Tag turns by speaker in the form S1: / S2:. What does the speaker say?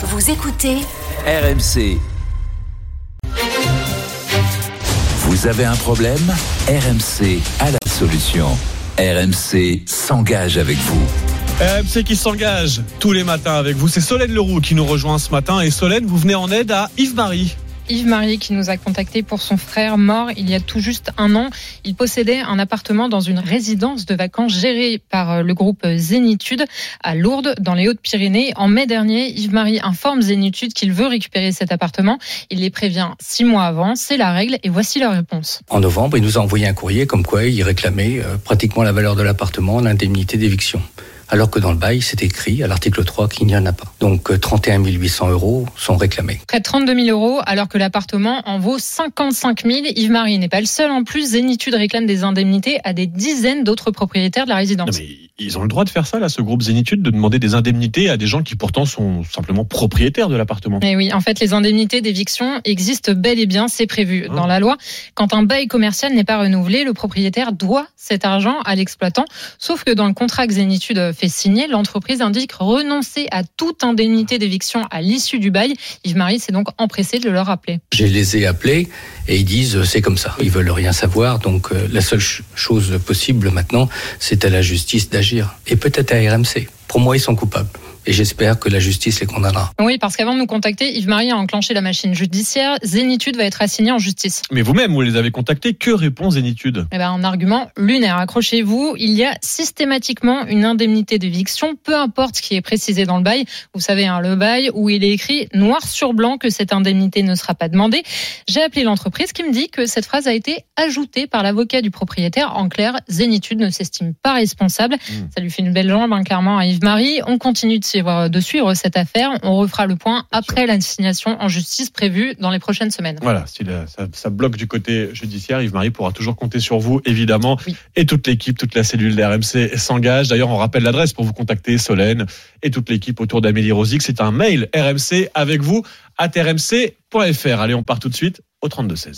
S1: Vous écoutez
S2: RMC. Vous avez un problème? RMC a la solution. RMC s'engage avec vous.
S3: RMC qui s'engage tous les matins avec vous. C'est Solène Leroux qui nous rejoint ce matin. Et Solène, vous venez en aide à Yves-Marie.
S4: Yves-Marie qui nous a contacté pour son frère mort il y a tout juste un an. Il possédait un appartement dans une résidence de vacances gérée par euh, le groupe Zénitude à Lourdes, dans les Hautes-Pyrénées. En mai dernier, Yves-Marie informe Zénitude qu'il veut récupérer cet appartement. Il les prévient six mois avant. C'est la règle et voici leur réponse.
S5: En novembre, il nous a envoyé un courrier comme quoi il réclamait euh, pratiquement la valeur de l'appartement, l'indemnité d'éviction alors que dans le bail, c'est écrit à l'article 3 qu'il n'y en a pas. Donc 31 euh, 800 euros sont réclamés.
S4: Près de 32 000 euros, alors que l'appartement en vaut 55 000. Yves-Marie n'est pas le seul. En plus, Zénitude réclame des indemnités à des dizaines d'autres propriétaires de la résidence.
S3: Non, mais ils ont le droit de faire ça, là, ce groupe Zénitude, de demander des indemnités à des gens qui pourtant sont simplement propriétaires de l'appartement.
S4: Et oui, en fait, les indemnités d'éviction existent bel et bien, c'est prévu
S3: Ah.
S4: dans la loi. Quand un bail commercial n'est pas renouvelé, le propriétaire doit cet argent à l'exploitant. Sauf que dans le contrat que Zénitude fait signer, l'entreprise indique renoncer à toute indemnité d'éviction à l'issue du bail. Yves-Marie s'est donc empressé de le rappeler.
S5: Je les ai appelés et ils disent euh, c'est comme ça. Ils veulent rien savoir. Donc euh, la seule ch- chose possible maintenant, c'est à la justice d'agir. Et peut-être à RMC. Pour moi, ils sont coupables. Et j'espère que la justice les condamnera.
S4: Oui, parce qu'avant de nous contacter, Yves-Marie a enclenché la machine judiciaire. Zénitude va être assigné en justice.
S3: Mais vous-même, vous les avez contactés. Que répond Zénitude?
S4: Eh ben, un argument lunaire. Accrochez-vous, il y a systématiquement une indemnité d'éviction, peu importe ce qui est précisé dans le bail. Vous savez, hein, le bail où il est écrit noir sur blanc que cette indemnité ne sera pas demandée. J'ai appelé l'entreprise qui me dit que cette phrase a été ajoutée par l'avocat du propriétaire. En clair, Zénitude ne s'estime pas responsable. Ça lui fait une belle jambe, hein, clairement, à Yves-Marie. On continue de suivre, de suivre cette affaire. On refera le point après l'assignation en justice prévue dans les prochaines semaines.
S3: Voilà, si ça, ça bloque du côté judiciaire, Yves-Marie pourra toujours compter sur vous, évidemment.
S4: Oui.
S3: Et toute l'équipe, toute la cellule d'RMC s'engage. D'ailleurs, on rappelle l'adresse pour vous contacter, Solène, et toute l'équipe autour d'Amélie Rosic. C'est un mail RMC avec vous, at rmc.fr. Allez, on part tout de suite au 32-16.